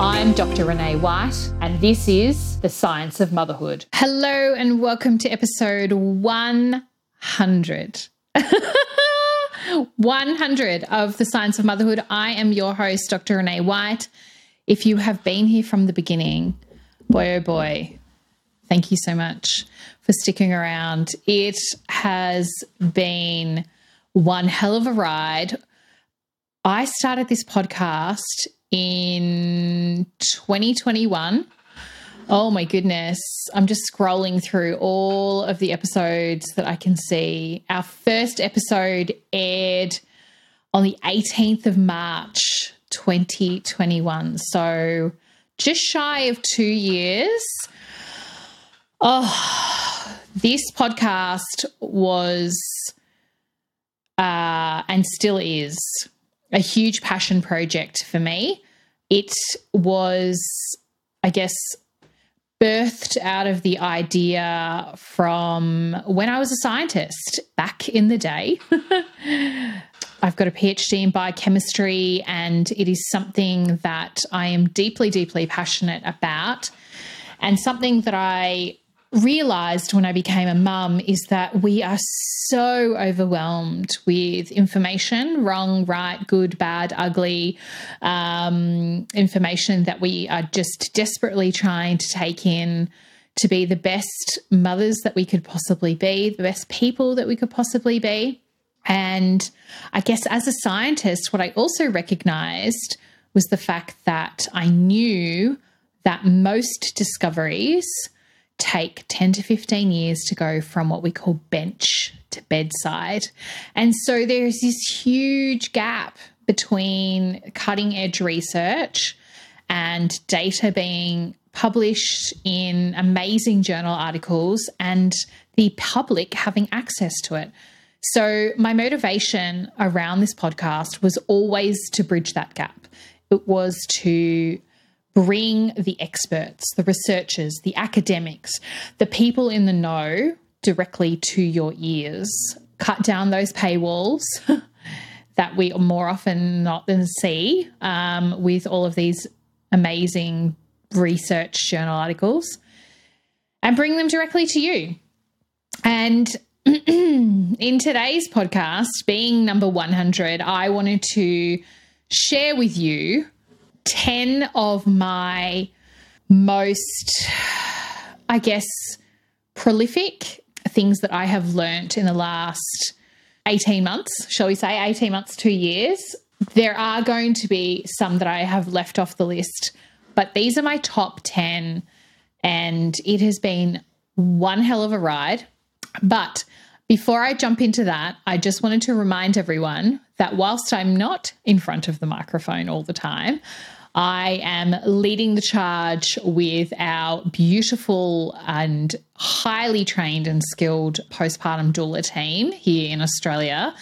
I'm Dr. Renee White, and this is The Science of Motherhood. Hello, and welcome to episode 100. 100 of The Science of Motherhood. I am your host, Dr. Renee White. If you have been here from the beginning, boy oh boy, thank you so much for sticking around. It has been one hell of a ride. I started this podcast in 2021. Oh my goodness. I'm just scrolling through all of the episodes that I can see. Our first episode aired on the 18th of March 2021. So just shy of two years. Oh, this podcast was uh, and still is a huge passion project for me. It was, I guess, birthed out of the idea from when I was a scientist back in the day. I've got a PhD in biochemistry, and it is something that I am deeply, deeply passionate about, and something that I realized when I became a mum is that we are so overwhelmed with information wrong, right, good, bad, ugly um, information that we are just desperately trying to take in to be the best mothers that we could possibly be, the best people that we could possibly be. And I guess as a scientist, what I also recognized was the fact that I knew that most discoveries take 10 to 15 years to go from what we call bench to bedside. And so there's this huge gap between cutting edge research and data being published in amazing journal articles and the public having access to it. So, my motivation around this podcast was always to bridge that gap. It was to bring the experts, the researchers, the academics, the people in the know directly to your ears. Cut down those paywalls that we more often not than see um, with all of these amazing research journal articles and bring them directly to you. And in today's podcast, being number 100, I wanted to share with you 10 of my most, I guess, prolific things that I have learnt in the last 18 months, shall we say, 18 months, two years. There are going to be some that I have left off the list, but these are my top 10, and it has been one hell of a ride. But before I jump into that, I just wanted to remind everyone that whilst I'm not in front of the microphone all the time, I am leading the charge with our beautiful and highly trained and skilled postpartum doula team here in Australia,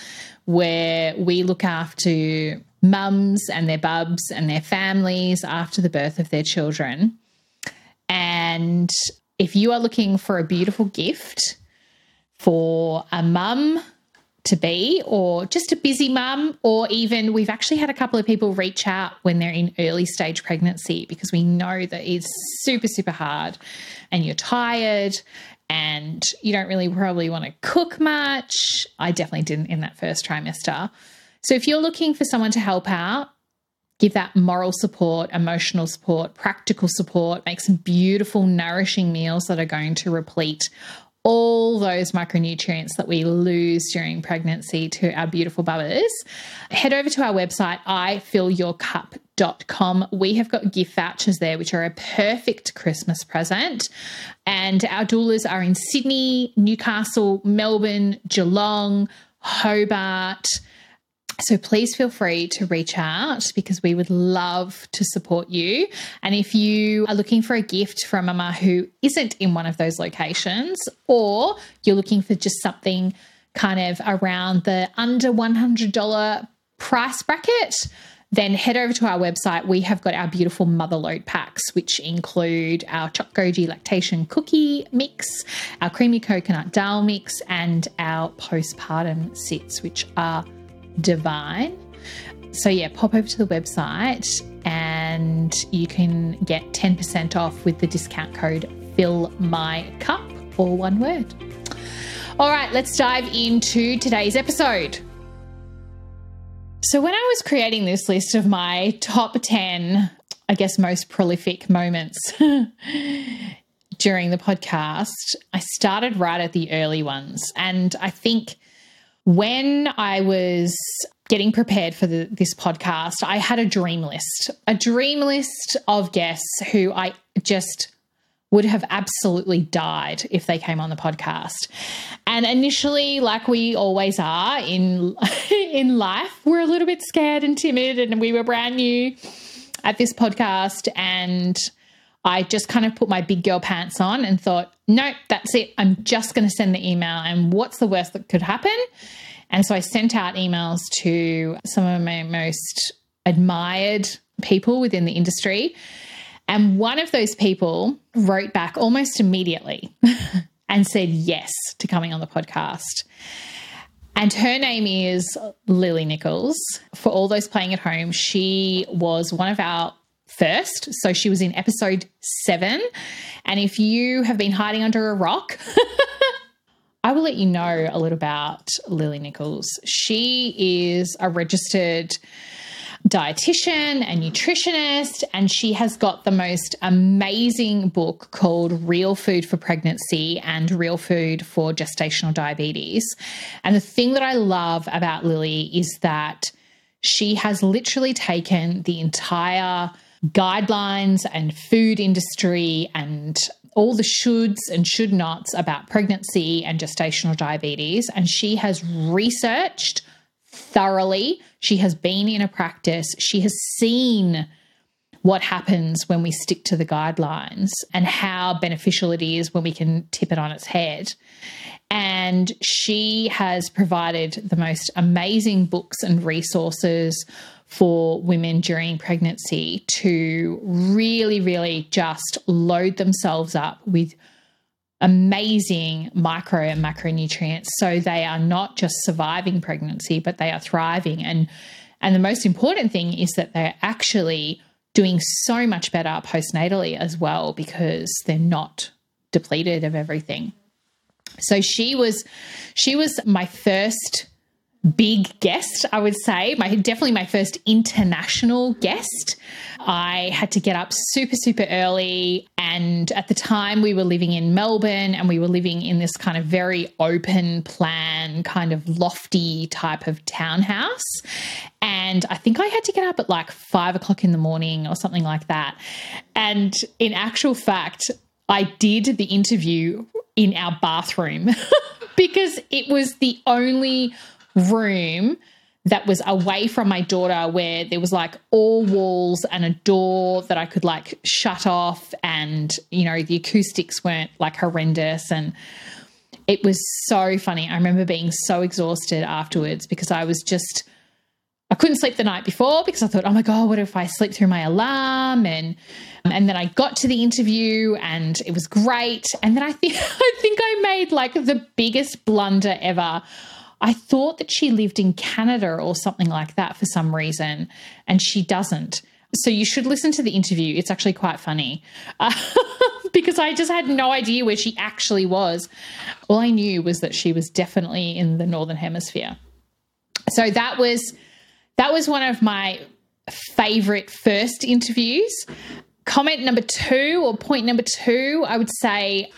where we look after mums and their bubs and their families after the birth of their children. And if you are looking for a beautiful gift for a mum, to be, or just a busy mum, or even we've actually had a couple of people reach out when they're in early stage pregnancy because we know that it's super, super hard and you're tired and you don't really probably want to cook much. I definitely didn't in that first trimester. So if you're looking for someone to help out, give that moral support, emotional support, practical support, make some beautiful, nourishing meals that are going to replete all those micronutrients that we lose during pregnancy to our beautiful bubbers, head over to our website, ifillyourcup.com. We have got gift vouchers there, which are a perfect Christmas present. And our doulas are in Sydney, Newcastle, Melbourne, Geelong, Hobart. So please feel free to reach out because we would love to support you. And if you are looking for a gift for a mama who isn't in one of those locations, or you're looking for just something kind of around the under $100 price bracket, then head over to our website. We have got our beautiful Motherload packs, which include our Choc Goji lactation cookie mix, our creamy coconut dal mix, and our postpartum sits, which are divine. So, yeah, pop over to the website and you can get 10% off with the discount code Fill My Cup, or one word. All right, let's dive into today's episode. So, when I was creating this list of my top 10, I guess, most prolific moments during the podcast, I started right at the early ones. And I think when I was getting prepared for the, this podcast, I had a dream list, a dream list of guests who I just would have absolutely died if they came on the podcast. And initially, like we always are in in life, we're a little bit scared and timid and we were brand new at this podcast and I just kind of put my big girl pants on and thought, nope, that's it. I'm just going to send the email. And what's the worst that could happen? And so I sent out emails to some of my most admired people within the industry. And one of those people wrote back almost immediately and said yes to coming on the podcast. And her name is Lily Nichols. For all those playing at home, she was one of our first. So she was in episode seven. And if you have been hiding under a rock, I will let you know a little about Lily Nichols. She is a registered dietitian and nutritionist, and she has got the most amazing book called Real Food for Pregnancy and Real Food for Gestational Diabetes. And the thing that I love about Lily is that she has literally taken the entire guidelines and food industry and all the shoulds and should nots about pregnancy and gestational diabetes. And she has researched thoroughly. She has been in a practice. She has seen what happens when we stick to the guidelines and how beneficial it is when we can tip it on its head. And she has provided the most amazing books and resources for women during pregnancy to really, really just load themselves up with amazing micro and macronutrients. So they are not just surviving pregnancy but they are thriving. And and the most important thing is that they're actually doing so much better postnatally as well because they're not depleted of everything. So she was she was my first big guest, I would say. My definitely my first international guest. I had to get up super, super early. And at the time, we were living in Melbourne and we were living in this kind of very open plan, kind of lofty type of townhouse. And I think I had to get up at like five o'clock in the morning or something like that. And in actual fact, I did the interview in our bathroom because it was the only room that was away from my daughter where there was like all walls and a door that I could like shut off and you know the acoustics weren't like horrendous and it was so funny. I remember being so exhausted afterwards because I was just I couldn't sleep the night before because I thought, "Oh my god, what if I sleep through my alarm?" and and then I got to the interview and it was great. And then I think I think I made like the biggest blunder ever I thought that she lived in Canada or something like that for some reason, and she doesn't. So you should listen to the interview. It's actually quite funny uh, because I just had no idea where she actually was. All I knew was that she was definitely in the northern hemisphere. So that was that was one of my favorite first interviews. Comment number 2 or point number 2, I would say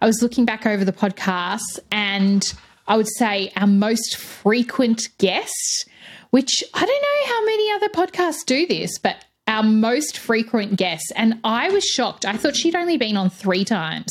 I was looking back over the podcast and I would say our most frequent guest, which I don't know how many other podcasts do this, but our most frequent guest. And I was shocked. I thought she'd only been on three times,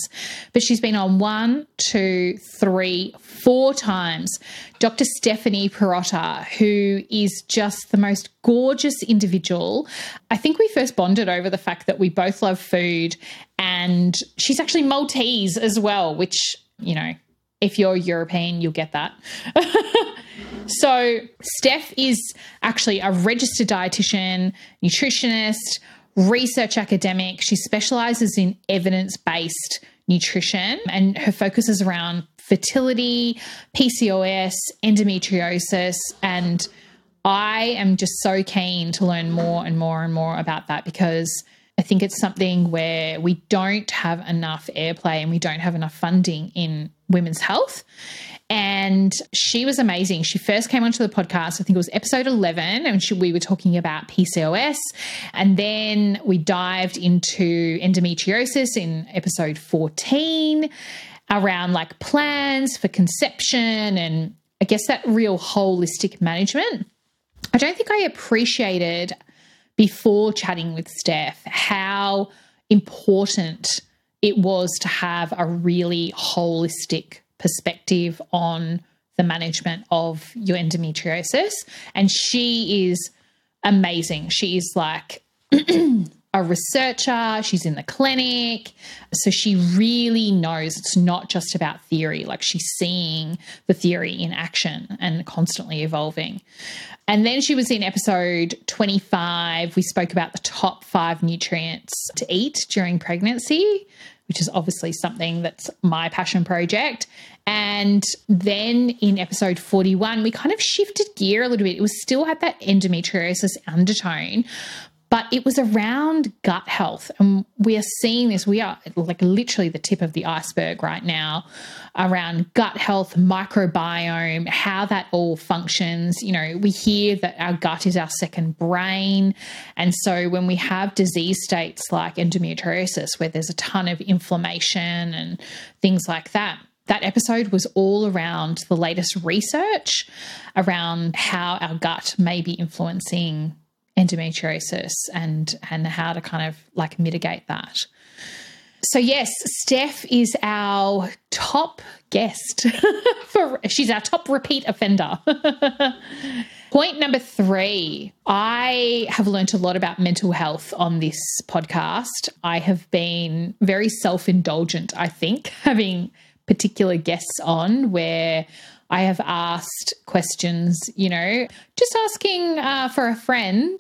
but she's been on one, two, three, four times. Dr. Stephanie Pirotta, who is just the most gorgeous individual. I think we first bonded over the fact that we both love food, and she's actually Maltese as well, which, you know, if you're European, you'll get that. so, Steph is actually a registered dietitian, nutritionist, research academic. She specializes in evidence based nutrition, and her focus is around fertility, PCOS, endometriosis, and I am just so keen to learn more and more and more about that because I think it's something where we don't have enough airplay and we don't have enough funding in women's health. And she was amazing. She first came onto the podcast, I think it was episode 11, and she, we were talking about PCOS. And then we dived into endometriosis in episode 14 around like plans for conception and I guess that real holistic management. I don't think I appreciated before chatting with Steph how important it was to have a really holistic perspective on the management of your endometriosis. And she is amazing. She is like a researcher, she's in the clinic. So she really knows it's not just about theory, like she's seeing the theory in action and constantly evolving. And then she was in episode 25. We spoke about the top five nutrients to eat during pregnancy, which is obviously something that's my passion project. And then in episode 41, we kind of shifted gear a little bit. It was still had that endometriosis undertone, but it was around gut health. And we are seeing this, we are like literally the tip of the iceberg right now around gut health, microbiome, how that all functions. You know, we hear that our gut is our second brain. And so when we have disease states like endometriosis, where there's a ton of inflammation and things like that, that episode was all around the latest research around how our gut may be influencing endometriosis and and how to kind of like mitigate that. So yes, Steph is our top guest for she's our top repeat offender. Point number three I have learned a lot about mental health on this podcast. I have been very self indulgent, I think, having particular guests on where I have asked questions, you know, just asking uh, for a friend.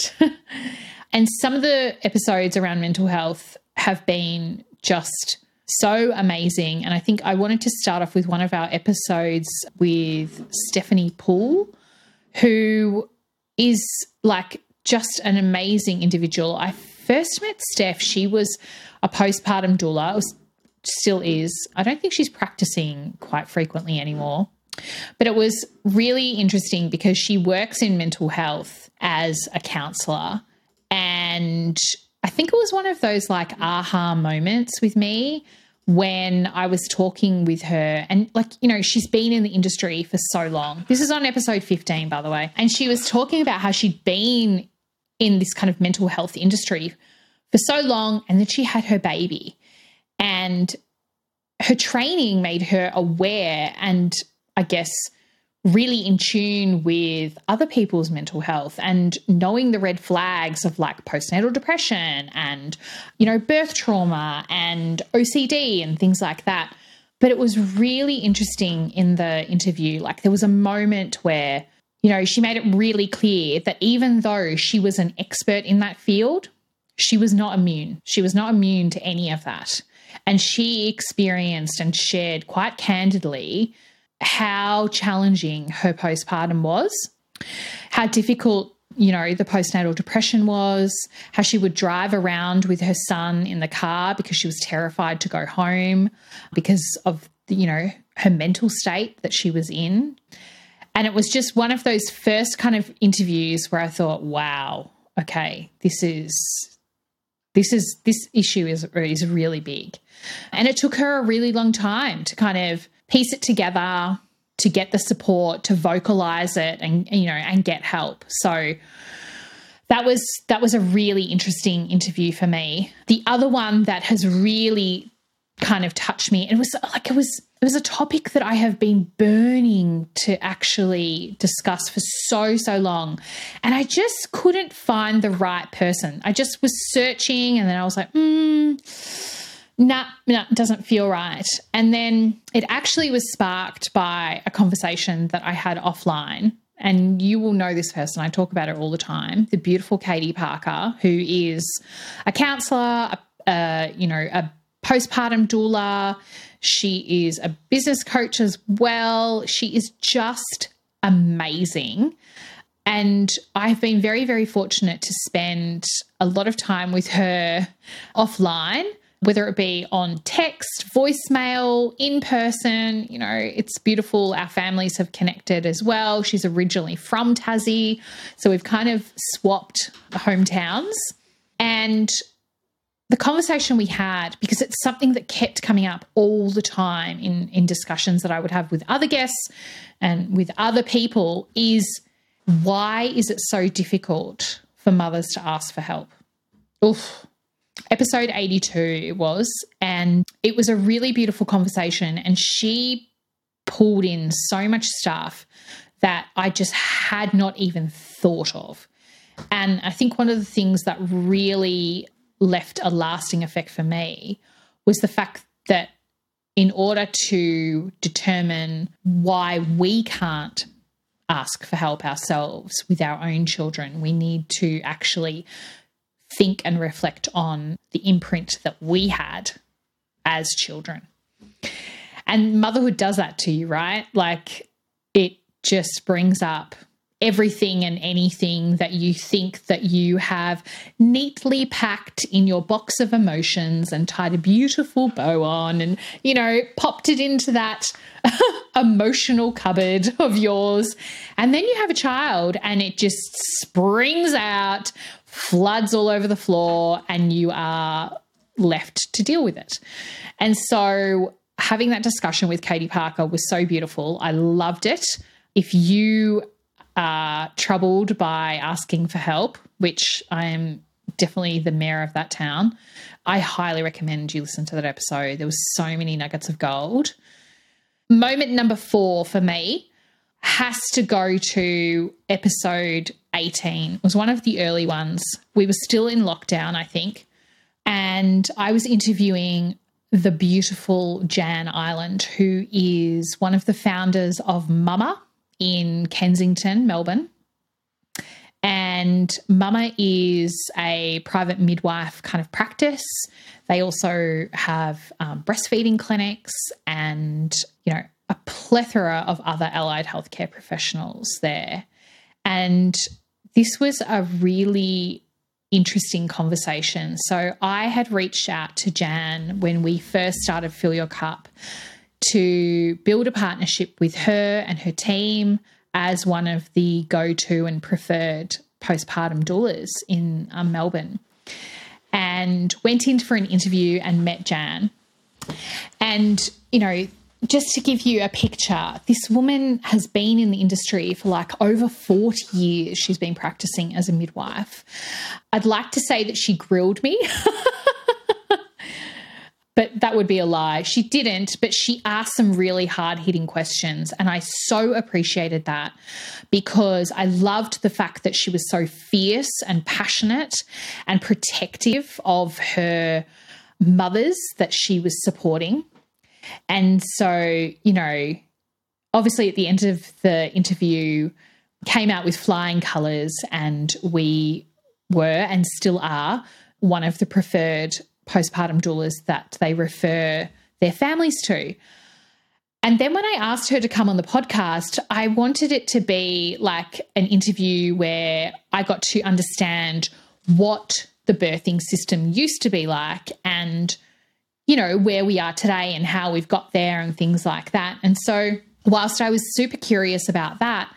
and some of the episodes around mental health have been just so amazing. And I think I wanted to start off with one of our episodes with Stephanie Poole, who is like just an amazing individual. I first met Steph, she was a postpartum doula, still is. I don't think she's practicing quite frequently anymore. But it was really interesting because she works in mental health as a counselor. And I think it was one of those like aha moments with me when I was talking with her. And like, you know, she's been in the industry for so long. This is on episode 15, by the way. And she was talking about how she'd been in this kind of mental health industry for so long. And then she had her baby. And her training made her aware and I guess, really in tune with other people's mental health and knowing the red flags of like postnatal depression and, you know, birth trauma and OCD and things like that. But it was really interesting in the interview. Like, there was a moment where, you know, she made it really clear that even though she was an expert in that field, she was not immune. She was not immune to any of that. And she experienced and shared quite candidly how challenging her postpartum was, how difficult, you know, the postnatal depression was, how she would drive around with her son in the car because she was terrified to go home because of, you know, her mental state that she was in. And it was just one of those first kind of interviews where I thought, wow, okay, this is this is this issue is is really big. And it took her a really long time to kind of piece it together, to get the support, to vocalize it and you know, and get help. So that was that was a really interesting interview for me. The other one that has really kind of touched me, it was like it was it was a topic that I have been burning to actually discuss for so so long, and I just couldn't find the right person. I just was searching, and then I was like, hmm. Nah, nah, doesn't feel right. And then it actually was sparked by a conversation that I had offline and you will know this person. I talk about her all the time. The beautiful Katie Parker, who is a counselor, a, a, you know, a postpartum doula. She is a business coach as well. She is just amazing. And I've been very, very fortunate to spend a lot of time with her offline whether it be on text, voicemail, in person. You know, it's beautiful. Our families have connected as well. She's originally from Tassie. So we've kind of swapped hometowns. And the conversation we had, because it's something that kept coming up all the time in, in discussions that I would have with other guests and with other people, is why is it so difficult for mothers to ask for help? Oof episode 82 it was and it was a really beautiful conversation and she pulled in so much stuff that I just had not even thought of. And I think one of the things that really left a lasting effect for me was the fact that in order to determine why we can't ask for help ourselves with our own children, we need to actually think and reflect on the imprint that we had as children. And motherhood does that to you, right? Like it just brings up everything and anything that you think that you have neatly packed in your box of emotions and tied a beautiful bow on and you know popped it into that emotional cupboard of yours and then you have a child and it just springs out floods all over the floor, and you are left to deal with it. And so, having that discussion with Katie Parker was so beautiful. I loved it. If you are troubled by asking for help, which I am definitely the mayor of that town, I highly recommend you listen to that episode. There was so many nuggets of gold. Moment number four for me has to go to episode 18. It was one of the early ones. We were still in lockdown, I think. And I was interviewing the beautiful Jan Island, who is one of the founders of Mama in Kensington, Melbourne. And Mama is a private midwife kind of practice. They also have um, breastfeeding clinics and, you know, a plethora of other allied healthcare professionals there. And this was a really interesting conversation. So I had reached out to Jan when we first started Fill Your Cup to build a partnership with her and her team as one of the go to and preferred postpartum doulas in um, Melbourne. And went in for an interview and met Jan. And, you know, just to give you a picture, this woman has been in the industry for like over 40 years. She's been practicing as a midwife. I'd like to say that she grilled me. but that would be a lie. She didn't, but she asked some really hard hitting questions. And I so appreciated that because I loved the fact that she was so fierce and passionate and protective of her mothers that she was supporting. And so, you know, obviously at the end of the interview, came out with flying colours, and we were and still are one of the preferred postpartum doulas that they refer their families to. And then when I asked her to come on the podcast, I wanted it to be like an interview where I got to understand what the birthing system used to be like and you know, where we are today and how we've got there and things like that. And so, whilst I was super curious about that,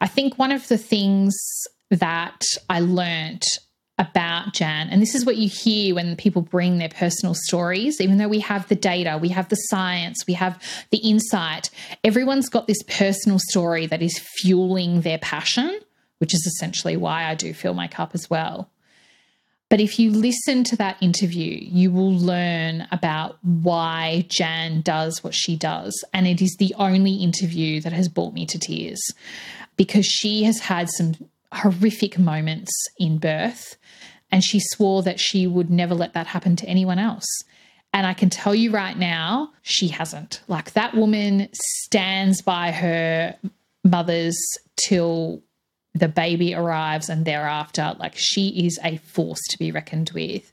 I think one of the things that I learned about Jan, and this is what you hear when people bring their personal stories, even though we have the data, we have the science, we have the insight, everyone's got this personal story that is fueling their passion which is essentially why I do fill my cup as well. But if you listen to that interview, you will learn about why Jan does what she does. And it is the only interview that has brought me to tears because she has had some horrific moments in birth. And she swore that she would never let that happen to anyone else. And I can tell you right now, she hasn't. Like that woman stands by her mothers till the baby arrives and thereafter. Like she is a force to be reckoned with.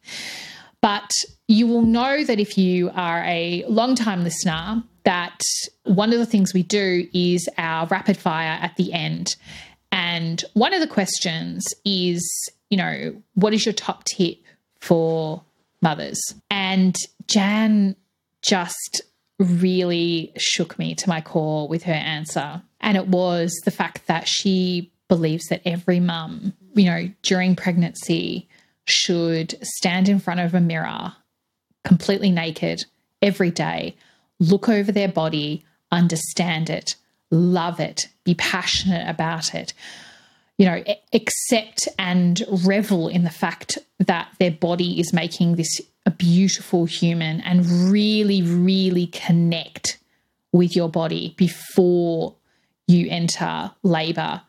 But you will know that if you are a long-time listener, that one of the things we do is our rapid fire at the end. And one of the questions is, you know, what is your top tip for mothers? And Jan just really shook me to my core with her answer. And it was the fact that she believes that every mum, you know, during pregnancy should stand in front of a mirror completely naked every day, look over their body, understand it, love it, be passionate about it, you know, accept and revel in the fact that their body is making this a beautiful human and really, really connect with your body before you enter labor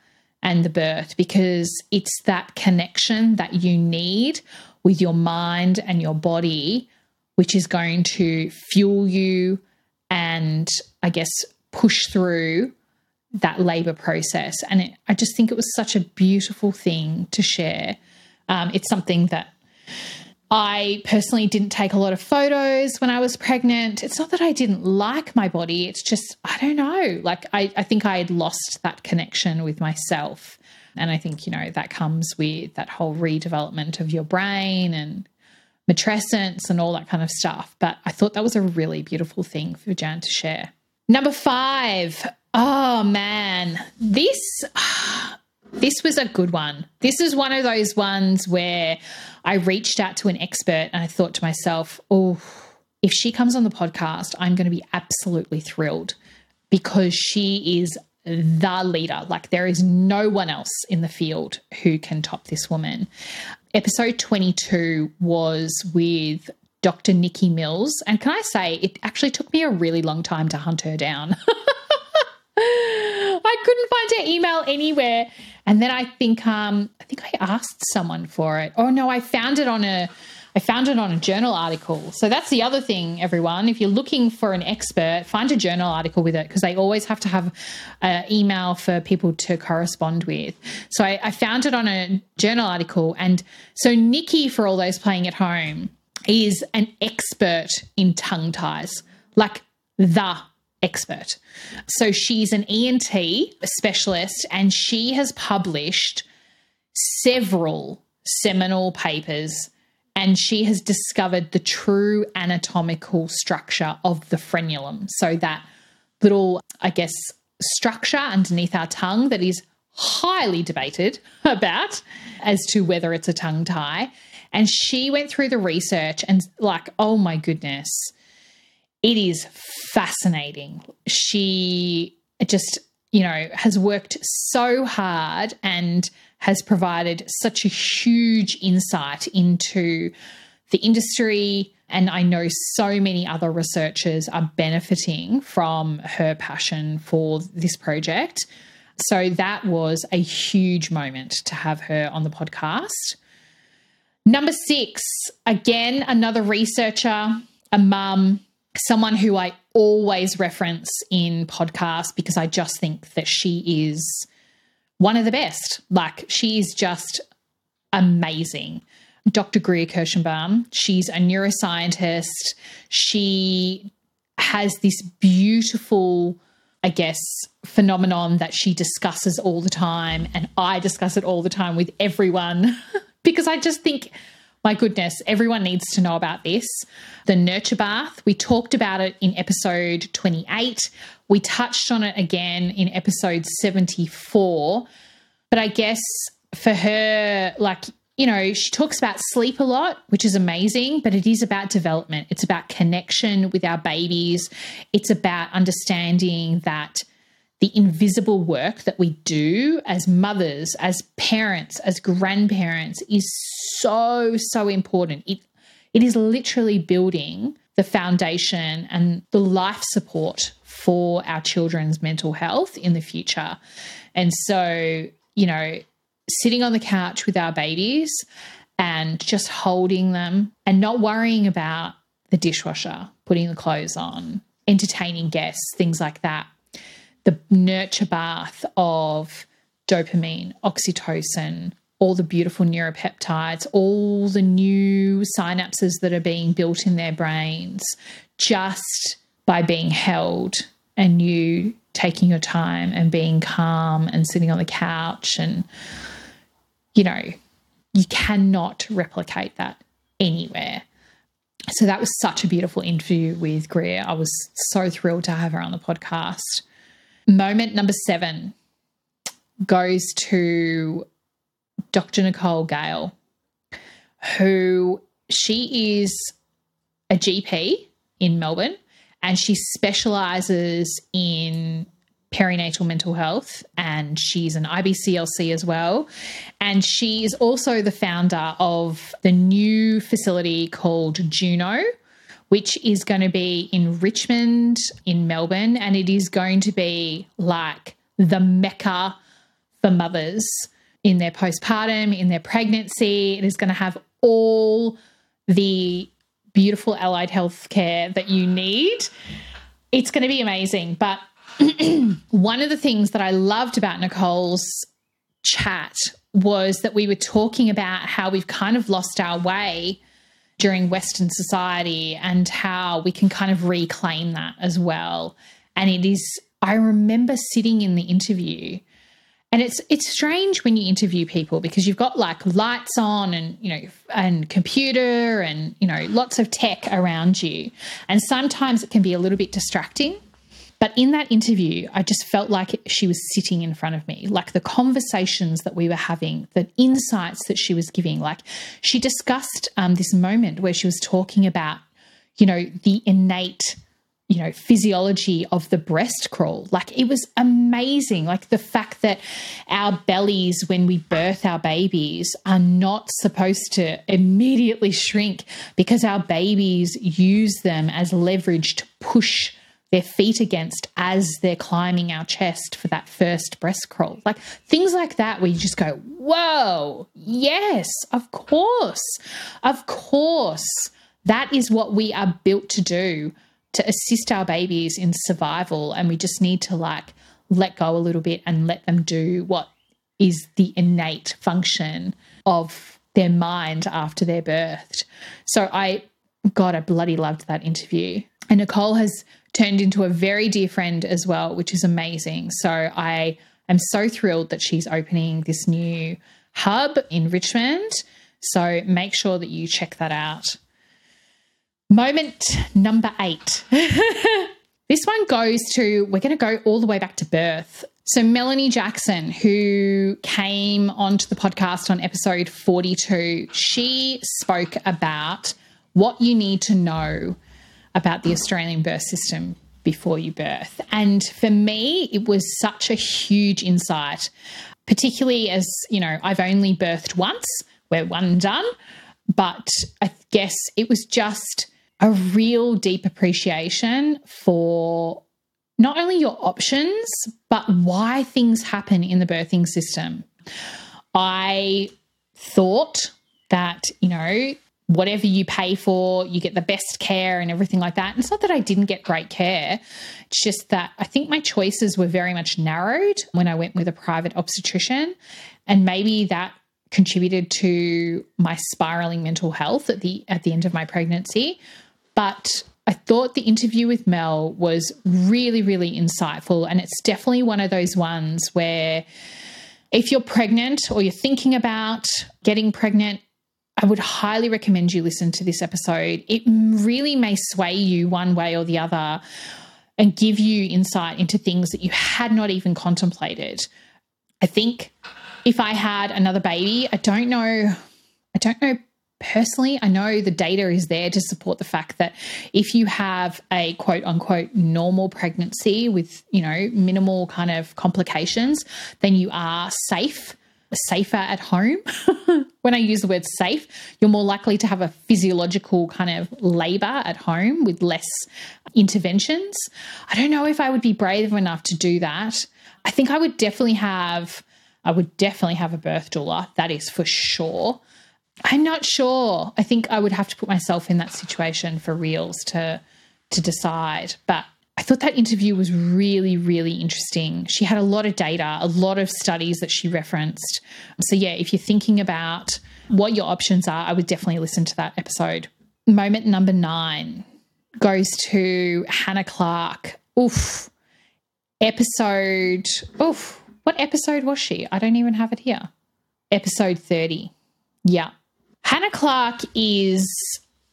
and the birth because it's that connection that you need with your mind and your body, which is going to fuel you and I guess push through that labor process. And it, I just think it was such a beautiful thing to share. Um, it's something that I personally didn't take a lot of photos when I was pregnant. It's not that I didn't like my body, it's just, I don't know. Like, I, I think I had lost that connection with myself. And I think, you know, that comes with that whole redevelopment of your brain and matrescence and all that kind of stuff. But I thought that was a really beautiful thing for Jan to share. Number five. Oh man, this this was a good one. This is one of those ones where I reached out to an expert and I thought to myself, oh, if she comes on the podcast, I'm going to be absolutely thrilled because she is the leader. Like there is no one else in the field who can top this woman. Episode 22 was with Dr. Nikki Mills. And can I say, it actually took me a really long time to hunt her down. I couldn't find her email anywhere. And then I think um, I think I asked someone for it. Oh no, I found it on a I found it on a journal article. So that's the other thing, everyone. If you're looking for an expert, find a journal article with it because they always have to have an email for people to correspond with. So I, I found it on a journal article. And so Nikki, for all those playing at home, is an expert in tongue ties, like the expert. So she's an ENT specialist and she has published several seminal papers and she has discovered the true anatomical structure of the frenulum. So that little, I guess, structure underneath our tongue that is highly debated about as to whether it's a tongue tie. And she went through the research and, like, oh my goodness, it is fascinating. She just, you know, has worked so hard and has provided such a huge insight into the industry. And I know so many other researchers are benefiting from her passion for this project. So that was a huge moment to have her on the podcast. Number six, again, another researcher, a mum, someone who I always reference in podcasts because I just think that she is one of the best. Like, she is just amazing. Dr. Greer Kirshenbaum, she's a neuroscientist. She has this beautiful, I guess, phenomenon that she discusses all the time. And I discuss it all the time with everyone because I just think my goodness, everyone needs to know about this. The nurture bath, we talked about it in episode 28. We touched on it again in episode 74. But I guess for her, like, you know, she talks about sleep a lot, which is amazing, but it is about development. It's about connection with our babies. It's about understanding that the invisible work that we do as mothers, as parents, as grandparents is so, so important. It, it is literally building the foundation and the life support for our children's mental health in the future. And so, you know, sitting on the couch with our babies and just holding them and not worrying about the dishwasher, putting the clothes on, entertaining guests, things like that. The nurture bath of dopamine, oxytocin, all the beautiful neuropeptides, all the new synapses that are being built in their brains just by being held and you taking your time and being calm and sitting on the couch and you know you cannot replicate that anywhere so that was such a beautiful interview with Greer. I was so thrilled to have her on the podcast. Moment number seven goes to Dr. Nicole Gale, who she is a GP in Melbourne and she specializes in perinatal mental health and she's an IBCLC as well. And she is also the founder of the new facility called Juno. Which is going to be in Richmond, in Melbourne, and it is going to be like the mecca for mothers in their postpartum, in their pregnancy. It is going to have all the beautiful allied health care that you need. It's going to be amazing. But one of the things that I loved about Nicole's chat was that we were talking about how we've kind of lost our way during Western society and how we can kind of reclaim that as well. And it is, I remember sitting in the interview and it's it's strange when you interview people because you've got like lights on and you know and computer and you know lots of tech around you and sometimes it can be a little bit distracting but in that interview, I just felt like she was sitting in front of me, like the conversations that we were having, the insights that she was giving. Like she discussed um, this moment where she was talking about, you know, the innate you know physiology of the breast crawl like it was amazing like the fact that our bellies when we birth our babies are not supposed to immediately shrink because our babies use them as leverage to push their feet against as they're climbing our chest for that first breast crawl. Like things like that, where you just go, whoa, yes, of course, of course. That is what we are built to do to assist our babies in survival. And we just need to like let go a little bit and let them do what is the innate function of their mind after they're birthed. So I, God, I bloody loved that interview. And Nicole has turned into a very dear friend as well, which is amazing. So I am so thrilled that she's opening this new hub in Richmond. So make sure that you check that out. Moment number eight. this one goes to, we're going to go all the way back to birth. So, Melanie Jackson, who came onto the podcast on episode 42, she spoke about what you need to know about the Australian birth system before you birth. And for me, it was such a huge insight, particularly as, you know, I've only birthed once, we're one done. But I guess it was just a real deep appreciation for not only your options, but why things happen in the birthing system. I thought that, you know, whatever you pay for, you get the best care and everything like that. And it's not that I didn't get great care. It's just that I think my choices were very much narrowed when I went with a private obstetrician. And maybe that contributed to my spiraling mental health at the at the end of my pregnancy. But I thought the interview with Mel was really, really insightful. And it's definitely one of those ones where if you're pregnant or you're thinking about getting pregnant, I would highly recommend you listen to this episode. It really may sway you one way or the other and give you insight into things that you had not even contemplated. I think if I had another baby, I don't know, I don't know personally, I know the data is there to support the fact that if you have a quote unquote normal pregnancy with, you know, minimal kind of complications, then you are safe, safer at home. when I use the word safe, you're more likely to have a physiological kind of labor at home with less interventions. I don't know if I would be brave enough to do that. I think I would definitely have I would definitely have a birth doula. That is for sure. I'm not sure. I think I would have to put myself in that situation for reals to to decide. But I thought that interview was really, really interesting. She had a lot of data, a lot of studies that she referenced. So, yeah, if you're thinking about what your options are, I would definitely listen to that episode. Moment number nine goes to Hannah Clark. Oof. Episode, oof. What episode was she? I don't even have it here. Episode 30. Yeah. Hannah Clark is,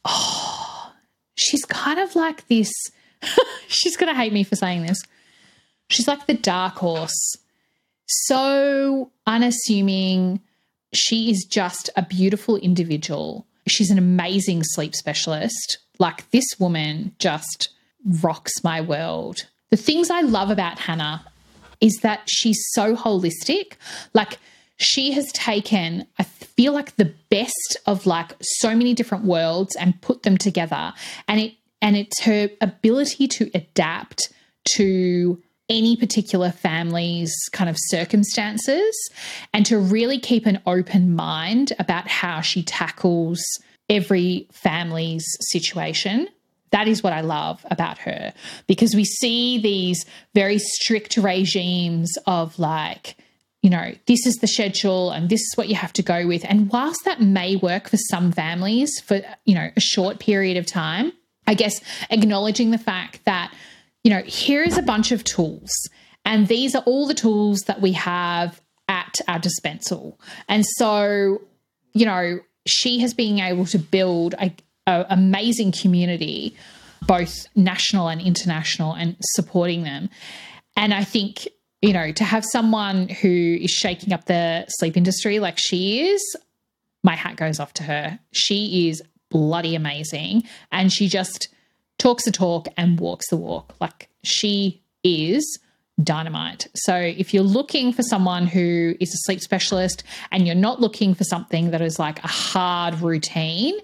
oh, she's kind of like this. she's going to hate me for saying this. She's like the dark horse. So unassuming. She is just a beautiful individual. She's an amazing sleep specialist. Like this woman just rocks my world. The things I love about Hannah is that she's so holistic. Like she has taken, I feel like the best of like so many different worlds and put them together. And it and it's her ability to adapt to any particular family's kind of circumstances and to really keep an open mind about how she tackles every family's situation. That is what I love about her because we see these very strict regimes of like, you know, this is the schedule and this is what you have to go with. And whilst that may work for some families for, you know, a short period of time, I guess acknowledging the fact that, you know, here is a bunch of tools and these are all the tools that we have at our dispensal. And so, you know, she has been able to build a, a amazing community, both national and international, and supporting them. And I think you know, to have someone who is shaking up the sleep industry like she is, my hat goes off to her. She is bloody amazing. And she just talks the talk and walks the walk. Like she is dynamite. So if you're looking for someone who is a sleep specialist and you're not looking for something that is like a hard routine,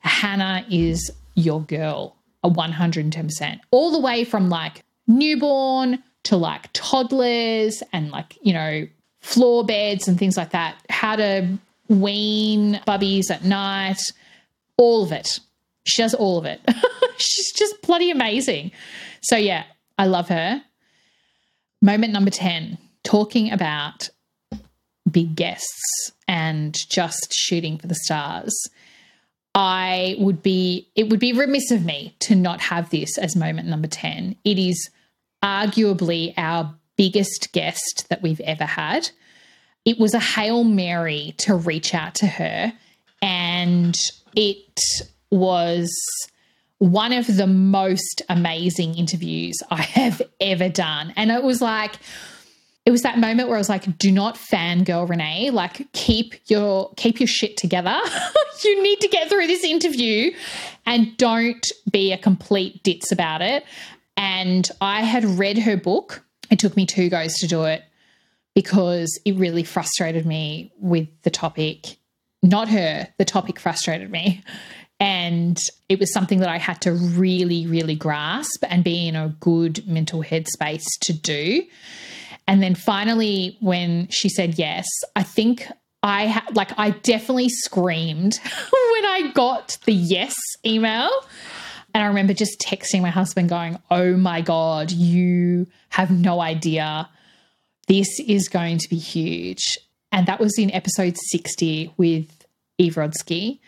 Hannah is your girl, a 110%. All the way from like newborn to like toddlers and like, you know, floor beds and things like that, how to wean bubbies at night, all of it. She does all of it. She's just bloody amazing. So, yeah, I love her. Moment number 10 talking about big guests and just shooting for the stars. I would be, it would be remiss of me to not have this as moment number 10. It is arguably our biggest guest that we've ever had. It was a Hail Mary to reach out to her, and it was one of the most amazing interviews I have ever done. And it was like, it was that moment where I was like, do not fangirl Renee. Like keep your keep your shit together. you need to get through this interview and don't be a complete ditz about it. And I had read her book. It took me two goes to do it because it really frustrated me with the topic. Not her, the topic frustrated me. And it was something that I had to really, really grasp and be in a good mental headspace to do. And then finally, when she said yes, I think I ha- like I definitely screamed when I got the yes email and I remember just texting my husband, going, Oh my God, you have no idea. This is going to be huge. And that was in episode 60 with Eve Rodsky,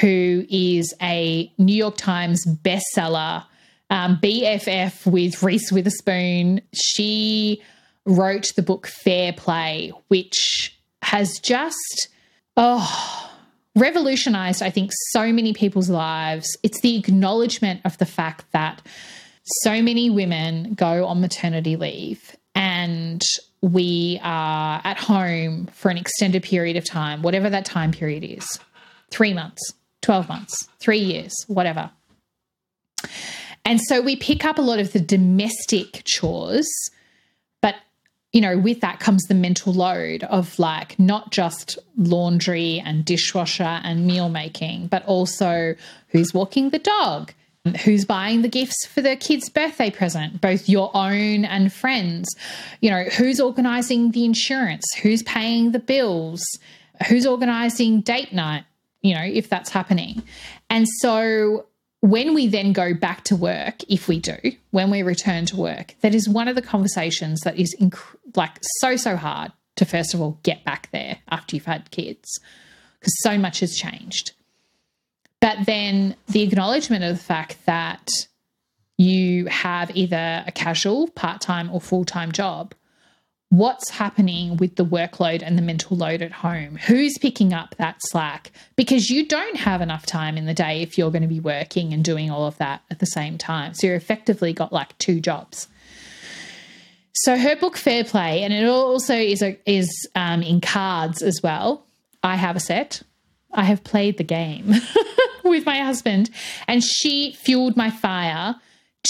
who is a New York Times bestseller, um, BFF with Reese Witherspoon. She wrote the book Fair Play, which has just, oh, revolutionized, I think, so many people's lives. It's the acknowledgement of the fact that so many women go on maternity leave and we are at home for an extended period of time, whatever that time period is three months, 12 months, three years, whatever. And so we pick up a lot of the domestic chores, but you know, with that comes the mental load of like not just laundry and dishwasher and meal making, but also who's walking the dog, who's buying the gifts for the kid's birthday present, both your own and friends, you know, who's organizing the insurance, who's paying the bills, who's organizing date night, you know, if that's happening. And so when we then go back to work, if we do, when we return to work, that is one of the conversations that is inc- like so, so hard to first of all get back there after you've had kids because so much has changed. But then the acknowledgement of the fact that you have either a casual, part time, or full time job what's happening with the workload and the mental load at home? Who's picking up that slack? Because you don't have enough time in the day if you're going to be working and doing all of that at the same time. So you're effectively got like two jobs. So her book Fair Play, and it also is a, is um, in cards as well. I have a set. I have played the game with my husband, and she fueled my fire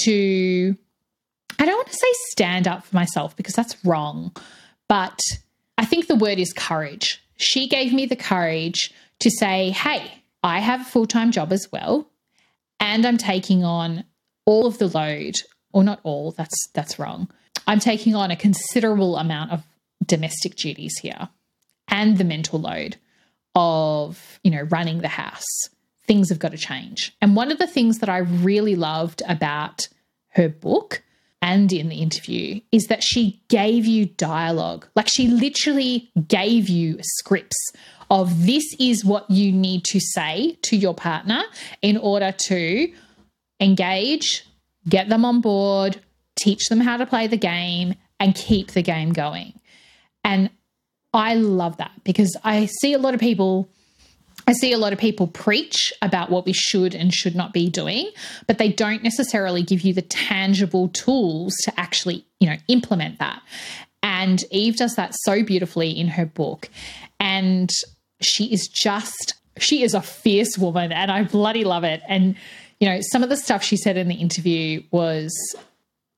to I don't want to say stand up for myself because that's wrong, but I think the word is courage. She gave me the courage to say, hey, I have a full time job as well, and I'm taking on all of the load, or not all, that's that's wrong. I'm taking on a considerable amount of domestic duties here and the mental load of, you know, running the house. Things have got to change. And one of the things that I really loved about her book and in the interview is that she gave you dialogue. Like she literally gave you scripts of this is what you need to say to your partner in order to engage, get them on board, teach them how to play the game, and keep the game going. And I love that because I see a lot of people I see a lot of people preach about what we should and should not be doing, but they don't necessarily give you the tangible tools to actually, you know, implement that. And Eve does that so beautifully in her book. And she is just, she is a fierce woman, and I bloody love it. And, you know, some of the stuff she said in the interview was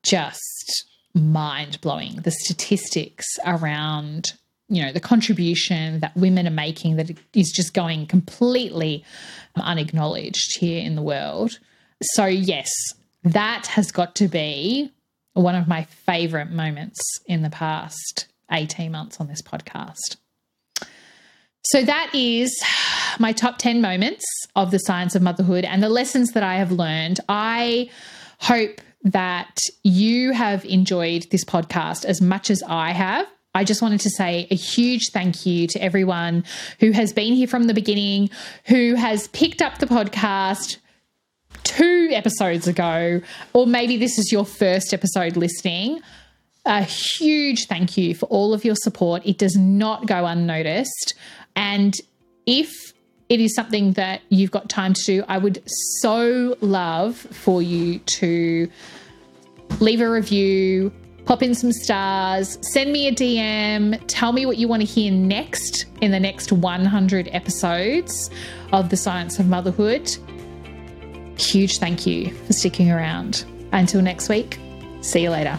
just mind blowing. The statistics around you know the contribution that women are making that is just going completely unacknowledged here in the world. So yes that has got to be one of my favorite moments in the past 18 months on this podcast. So that is my top 10 moments of the science of motherhood and the lessons that i have learned. I hope that you have enjoyed this podcast as much as I have. I just wanted to say a huge thank you to everyone who has been here from the beginning, who has picked up the podcast two episodes ago, or maybe this is your first episode listening. A huge thank you for all of your support. It does not go unnoticed. And if it is something that you've got time to do, I would so love for you to leave a review, pop in some stars, send me a DM, tell me what you want to hear next in the next 100 episodes of The Science of Motherhood. Huge thank you for sticking around. Until next week, see you later.